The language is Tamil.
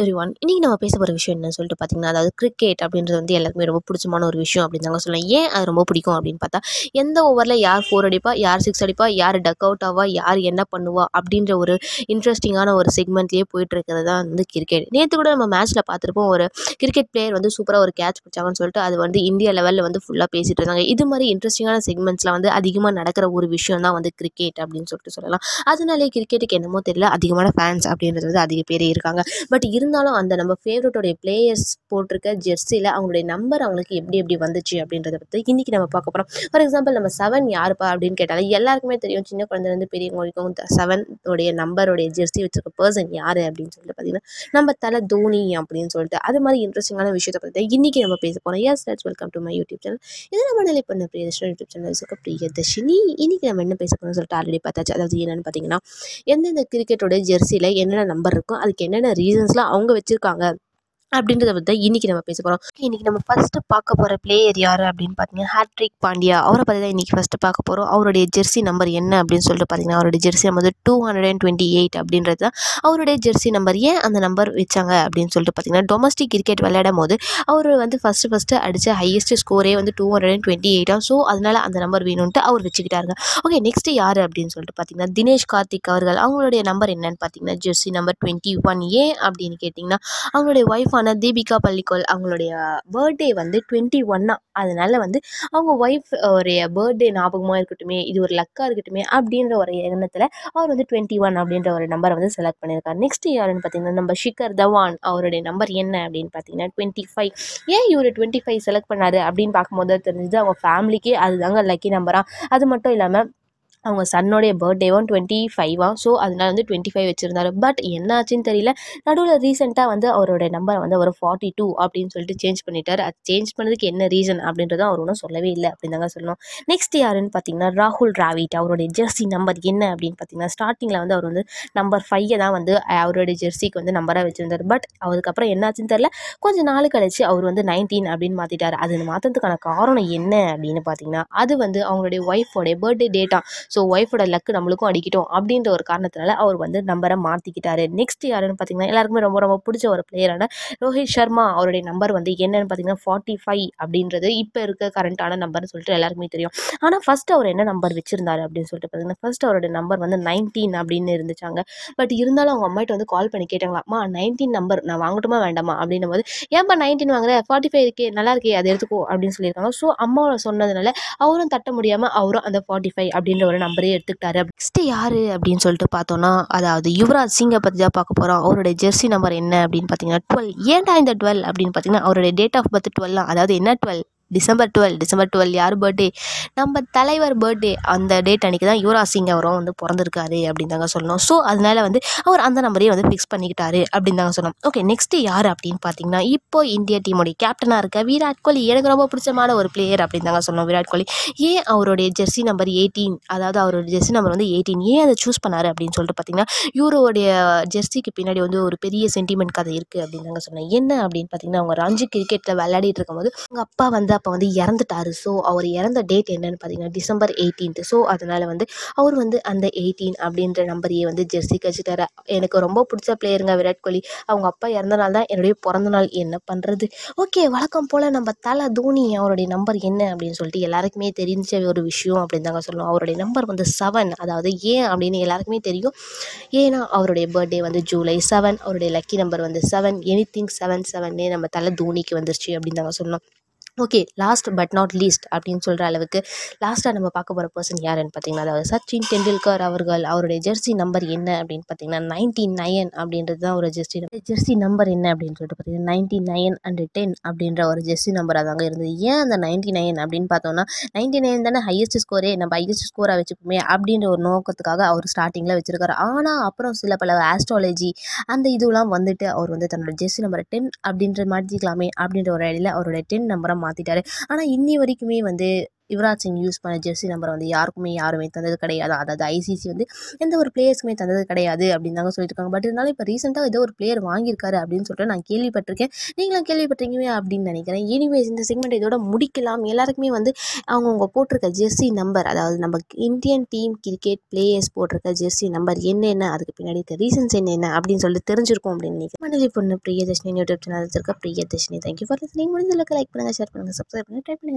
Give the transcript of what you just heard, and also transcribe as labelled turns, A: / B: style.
A: எவ்ரி ஒன் இன்றைக்கி நம்ம பேச போகிற விஷயம் என்னன்னு சொல்லிட்டு பார்த்தீங்கன்னா அதாவது கிரிக்கெட் அப்படின்றது வந்து எல்லாருக்குமே ரொம்ப பிடிச்சமான ஒரு விஷயம் அப்படின்னு தாங்க சொல்லலாம். ஏன் அது ரொம்ப பிடிக்கும் அப்படின்னு பார்த்தா எந்த ஓவரில் யார் ஃபோர் அடிப்பா யார் சிக்ஸ் அடிப்பா யார் டக் அவுட் ஆவா யார் என்ன பண்ணுவா அப்படின்ற ஒரு இன்ட்ரெஸ்டிங்கான ஒரு செக்மெண்ட்லேயே போயிட்டு இருக்கிறது தான் வந்து கிரிக்கெட் நேற்று கூட நம்ம மேட்ச்சில் பார்த்துருப்போம் ஒரு கிரிக்கெட் பிளேயர் வந்து சூப்பராக ஒரு கேட்ச் பிடிச்சாங்கன்னு சொல்லிட்டு அது வந்து இந்தியா லெவலில் வந்து ஃபுல்லாக பேசிகிட்டு இருந்தாங்க. இது மாதிரி இன்ட்ரெஸ்டிங்கான செக்மெண்ட்ஸில் வந்து அதிகமாக நடக்கிற ஒரு விஷயம் தான் வந்து கிரிக்கெட் அப்படின்னு சொல்லிட்டு சொல்லலாம். அதனாலே கிரிக்கெட்டுக்கு என்னமோ தெரியல அதிகமான ஃபேன்ஸ் அப்படின்றது வந்து அதிக பேர் இருக்காங்க. பட் இரு இருந்தாலும் அந்த நம்ம ஃபேவரட்டோடைய பிளேயர்ஸ் போட்டிருக்க ஜெர்சியில் அவங்களுடைய நம்பர் அவங்களுக்கு எப்படி எப்படி வந்துச்சு அப்படின்றத பற்றி இன்றைக்கி நம்ம பார்க்க போகிறோம் ஃபார் எக்ஸாம்பிள் நம்ம செவன் யாருப்பா அப்படின்னு கேட்டாலும் எல்லாருக்குமே தெரியும். சின்ன குழந்தைலேருந்து பெரியவங்க வரைக்கும் செவன் உடைய நம்பருடைய ஜெர்சி வச்சிருக்க பர்சன் யார் அப்படின்னு சொல்லிட்டு பார்த்தீங்கன்னா நம்ம தலை தோனி அப்படின்னு சொல்லிட்டு. அது மாதிரி இன்ட்ரெஸ்டிங்கான விஷயத்தை பற்றி இன்றைக்கி நம்ம பேச போகிறோம் yes let's welcome to my YouTube channel இது நம்ம நிலை பண்ண பிரியதர்ஷன் யூடியூப் சேனல் இருக்க பிரியதர்ஷினி. இன்றைக்கி நம்ம என்ன பேச போகிறோம்னு சொல்லிட்டு ஆல்ரெடி பார்த்தாச்சு. அதாவது என்னென்னு பார்த்தீங்கன்னா எந்தெந்த கிரிக்கெட்டோட ஜெர்சியில் என்னென்ன நம்பர் இருக்கும் அதுக்கு என்னென்ன ரீசன்ஸ்லாம் அவங்க வச்சுருக்காங்க அப்படின்றத பற்றி தான் இன்றைக்கி நம்ம பேச போகிறோம் இன்றைக்கி நம்ம ஃபஸ்ட்டு பார்க்க போகிற பிளேயர் யார் அப்படின்னு பார்த்தீங்கன்னா ஹேட்ரிக் பாண்டியா அவரை பற்றி தான் இன்றைக்கி ஃபஸ்ட்டு பார்க்க போகிறோம் அவருடைய ஜெர்சி நம்பர் என்ன அப்படின்னு சொல்லிட்டு பார்த்தீங்கன்னா அவருடைய jersey number two hundred and twenty eight அப்படின்றது தான். அவருடைய ஜெர்சி நம்பர் ஏன் அந்த நம்பர் வச்சாங்க அப்படின்னு சொல்லிட்டு பார்த்தீங்கன்னா டொமஸ்டிக் கிரிக்கெட் விளையாடும் போது அவர் வந்து ஃபஸ்ட்டு ஃபஸ்ட்டு அடித்த ஹையஸ்ட் ஸ்கோரே வந்து டூ ஹண்ட்ரட் அண்ட் டுவெண்ட்டி எயிட்டாக ஸோ அதனால் அந்த நம்பர் வேணும்ன்ட்டு அவர் வச்சுக்கிட்டாருங்க. ஓகே நெக்ஸ்ட் யார் அப்படின்னு சொல்லிட்டு பார்த்தீங்கன்னா தினேஷ் கார்த்திக் அவர்கள். அவங்களுடைய நம்பர் என்னன்னு பார்த்தீங்கன்னா ஜெர்சி நம்பர் டுவெண்ட்டி ஒன் ஏன் அப்படின்னு கேட்டிங்கன்னா அவங்களுடைய ஒய்ஃப் ஒய்ஃபான தீபிகா பள்ளிக்கோள் அவங்களுடைய பர்த்டே வந்து டுவெண்ட்டி ஒன்னா அதனால வந்து அவங்க ஒய்ஃப் உடைய பர்த்டே ஞாபகமாக இருக்கட்டுமே இது ஒரு லக்காக இருக்கட்டுமே அப்படின்ற ஒரு எண்ணத்தில் அவர் வந்து டுவெண்ட்டி ஒன் அப்படின்ற ஒரு நம்பரை வந்து செலக்ட் பண்ணியிருக்காரு நெக்ஸ்ட் யாருன்னு பார்த்தீங்கன்னா நம்ம ஷிகர் தவான் அவருடைய நம்பர் என்ன அப்படின்னு பார்த்தீங்கன்னா டுவெண்ட்டி ஃபைவ் ஏன் இவர் டுவெண்ட்டி ஃபைவ் செலக்ட் பண்ணாரு அப்படின்னு பார்க்கும்போது தெரிஞ்சது அவங்க ஃபேமிலிக்கே அதுதாங்க லக்கி நம்பராக அது மட்டும் இல்லாமல் அவங்க சன்னோடைய பர்த்டேவும் டுவெண்ட்டி ஃபைவா ஸோ அதனால வந்து டுவெண்ட்டி ஃபைவ் வச்சுருந்தாரு. பட் என்ன ஆச்சுன்னு தெரியல. நடுவில் ரீசெண்டாக வந்து அவரோட நம்பரை வந்து அவர் ஃபார்ட்டி டூ அப்படின்னு சொல்லிட்டு சேஞ்ச் பண்ணிட்டார். அது சேஞ்ச் பண்ணதுக்கு என்ன ரீசன் அப்படின்றத அவர் ஒன்றும் சொல்லவே இல்லை அப்படின்னு தாங்க சொல்லணும். நெக்ஸ்ட் யாருன்னு பார்த்தீங்கன்னா ராகுல் டிராவிட். அவருடைய ஜெர்சி நம்பர் என்ன அப்படின்னு பார்த்தீங்கன்னா ஸ்டார்டிங்கில் வந்து அவர் வந்து நம்பர் ஃபைவை தான் வந்து அவருடைய ஜெர்சிக்கு வந்து நம்பராக வச்சுருந்தார். பட் அதுக்கப்புறம் என்னாச்சுன்னு தெரில கொஞ்சம் நாள் கழிச்சு அவர் வந்து நைன்டீன் அப்படின்னு மாற்றிட்டார் அது மாற்றத்துக்கான காரணம் என்ன அப்படின்னு பார்த்தீங்கன்னா அது வந்து அவங்களுடைய ஒய்ஃபோடைய பர்த்டே டேட்டா ஸோ ஒய்ஃபோட லக்கு நம்மளுக்கும் அடிக்கட்டும் அப்படின்ற ஒரு காரணத்தினால அவர் வந்து நம்பரை மாற்றிக்கிட்டாரு நெக்ஸ்ட் யாருன்னு பார்த்தீங்கன்னா எல்லாருக்குமே ரொம்ப ரொம்ப பிடிச்ச ஒரு பிளேயரான ரோஹித் சர்மா. அவருடைய நம்பர் வந்து என்னன்னு பார்த்தீங்கன்னா ஃபார்ட்டி ஃபைவ் அப்படின்றது இப்போ இருக்க கரண்ட்டான நம்பர்னு சொல்லிட்டு எல்லாருக்குமே தெரியும். ஆனால் ஃபஸ்ட் அவர் என்ன நம்பர் வச்சிருந்தாரு அப்படின்னு சொல்லிட்டு பார்த்தீங்கன்னா ஃபர்ஸ்ட் அவருடைய நம்பர் வந்து நைன்டீன் அப்படின்னு இருந்துச்சாங்க. பட் இருந்தாலும் அவங்க அம்மாட்ட வந்து கால் பண்ணி கேட்டாங்களா அம்மா நைன்டீன் நம்பர் நான் வாங்கட்டுமா வேண்டாமா? அப்படின்னும் போது ஏன்பா நைன்டீன் வாங்குற? ஃபார்ட்டி ஃபைவ் இருக்கே நல்லா இருக்கே அதை எடுத்துக்கோ அப்படின்னு சொல்லியிருக்காங்க. ஸோ அம்மாவை சொன்னதுனால அவரும் தட்ட முடியாமல் அவரும் அந்த ஃபார்ட்டி ஃபைவ் அப்படின்ற ஒரு நம்பரே எடுத்துக்கிட்டாரு. நெக்ஸ்ட் யார் அப்படின்னு சொல்லிட்டு பார்த்தோன்னா அதாவது யுவராஜ் சிங்கை பற்றி தான் பார்க்க போகிறோம் அவருடைய ஜெர்சி நம்பர் என்ன அப்படின்னு பார்த்தீங்கன்னா டுவெல். ஏன்டா இந்த டுவெல் அப்படின்னு பார்த்தீங்கன்னா அவருடைய டேட் ஆஃப் பர்த் டுவெல் அதாவது என்ன twelve? December twelve December twelve யார் பர்த்டே நம்ம தலைவர் பர்த்டே அந்த டேட் அன்றைக்கி தான் யுவராஜ் சிங் அவரும் வந்து பிறந்திருக்காரு அப்படின்னு தாங்க சொல்லணும். ஸோ அதனால வந்து அவர் அந்த நம்பரையே வந்து ஃபிக்ஸ் பண்ணிக்கிட்டாரு அப்படின்னு தாங்க சொல்லணும். ஓகே நெக்ஸ்ட்டு யார் அப்படின்னு பார்த்தீங்கன்னா இப்போ இந்தியா டீமுடைய கேப்டனாக இருக்க விராட் கோலி. எனக்கு ரொம்ப பிடிச்சமான ஒரு பிளேயர் அப்படின்னு தாங்க சொல்லணும் விராட் கோலி. ஏன் அவருடைய ஜெர்சி நம்பர் எயிட்டீன் அதாவது அவருடைய ஜெர்சி நம்பர் வந்து எயிட்டீன் ஏன் அதை சூஸ் பண்ணார் அப்படின்னு சொல்லிட்டு பார்த்தீங்கன்னா இவருடைய ஜெர்சிக்கு பின்னாடி வந்து ஒரு பெரிய சென்டிமெண்ட் கதை இருக்குது அப்படின்னு தாங்க சொன்னேன் என்ன அப்படின்னு பார்த்தீங்கன்னா அவங்க ரஞ்சி கிரிக்கெட்டில் விளையாடிட்டு இருக்கும்போது அவங்க அப்பா வந்து அப்போ வந்து இறந்துட்டாரு. ஸோ அவர் இறந்த டேட் என்னன்னு பார்த்தீங்கன்னா டிசம்பர் எயிட்டீன்த்து ஸோ அதனால் வந்து அவர் வந்து அந்த எயிட்டீன் அப்படின்ற நம்பரையே வந்து ஜெர்சி வச்சுட்டாரு எனக்கு ரொம்ப பிடிச்ச பிளேயருங்க விராட் கோலி. அவங்க அப்பா இறந்த நாள் தான் என்னுடைய பிறந்த நாள் என்ன பண்ணுறது ஓகே வழக்கம் போல் நம்ம தலை தோனி அவருடைய நம்பர் என்ன அப்படின்னு சொல்லிட்டு எல்லாருக்குமே தெரிஞ்ச ஒரு விஷயம் அப்படின்னு தாங்க சொல்லணும். அவருடைய நம்பர் வந்து செவன் அதாவது ஏன் அப்படின்னு எல்லாருக்குமே தெரியும். ஏன்னா அவருடைய பர்த்டே வந்து ஜூலை செவன் அவருடைய லக்கி நம்பர் வந்து செவன் எனி திங் செவன் செவன்னே நம்ம தலை தோனிக்கு வந்துருச்சு அப்படின்னு தாங்க சொல்லணும். Okay last but not least அப்படின்னு சொல்கிற அளவுக்கு லாஸ்ட்டாக நம்ம பார்க்க போகிற பர்சன் யாருன்னு பார்த்தீங்கன்னா அதாவது சச்சின் டெண்டுல்கர் அவர்கள் அவருடைய ஜெர்சி நம்பர் என்ன அப்படின்னு பார்த்தீங்கன்னா நைன்டி நைன் அப்படின்றது தான் ஒரு ஜெர்சி ஜெர்சி நம்பர் என்ன அப்படின்னு சொல்லிட்டு பார்த்தீங்கன்னா நைன்டி நைன் அண்ட் டென் அப்படின்ற ஒரு ஜெர்சி நம்பராக தாங்க இருந்தது. ஏன் அந்த நைன்டி நைன் அப்படின்னு பார்த்தோம்னா நைன்டி நைன் தானே ஹையஸ்ட் ஸ்கோரே நம்ம ஹையஸ்ட் ஸ்கோராக வச்சுப்போமே அப்படின்ற ஒரு நோக்கத்துக்காக அவர் ஸ்டார்டிங்கில் வச்சிருக்காரு. ஆனால் அப்புறம் சில பல ஆஸ்ட்ராலஜி அந்த இதுலாம் வந்துட்டு அவர் வந்து தன்னோட ஜெர்சி நம்பரை டென் அப்படின்ற மாற்றிக்கலாமே அப்படின்ற ஒரு இடையில அவருடைய டென் நம்பரை மாற்றிட்டாரு ஆனால் இன்னி வரைக்குமே வந்து யுவராஜ் சிங் யூஸ் பண்ண ஜெர்சி நம்பரை வந்து யாருக்குமே யாருமே தந்தது கிடையாது. அதாவது ஐசிசி வந்து எந்த ஒரு பிளேயர்ஸுமே தந்தது கிடையாது அப்படின்னு தாங்க சொல்லிட்டு இருக்காங்க. பட் இருந்தாலும் இப்போ ரீசெண்டாக ஏதோ ஒரு பிளேயர் வாங்கியிருக்காரு அப்படின்னு சொல்லிட்டு நான் கேள்விப்பட்டிருக்கேன். நீங்களும் கேள்விப்பட்டிருக்கீங்க அப்படின்னு நினைக்கிறேன். எனிவேஸ் இந்த செக்மெண்ட் இதோட முடிக்கலாம். எல்லாருக்குமே வந்து அவங்கவுங்க போட்டிருக்க ஜெர்சி நம்பர் அதாவது நம்ம இந்தியன் டீம் கிரிக்கெட் பிளேயர்ஸ் போட்டிருக்க ஜெர்சி நம்பர் என்னென்ன அதுக்கு பின்னாடி இருக்க ரீசன்ஸ் என்னென்ன அப்படின்னு சொல்லிட்டு தெரிஞ்சிருக்கும் அப்படின்னு நினைக்கிறேன். மணலி பொண்ணு பிரியதர்ஷினி யூடியூப் சேனல் இருக்க Priyadarshini. Thank you for listening முடிஞ்சளவுக்கு லைக் பண்ணுங்கள் ஷேர் பண்ணுங்கள் சப்ஸ்கிரைப் பண்ணுங்கள் ட்ரை பண்ணுங்கள்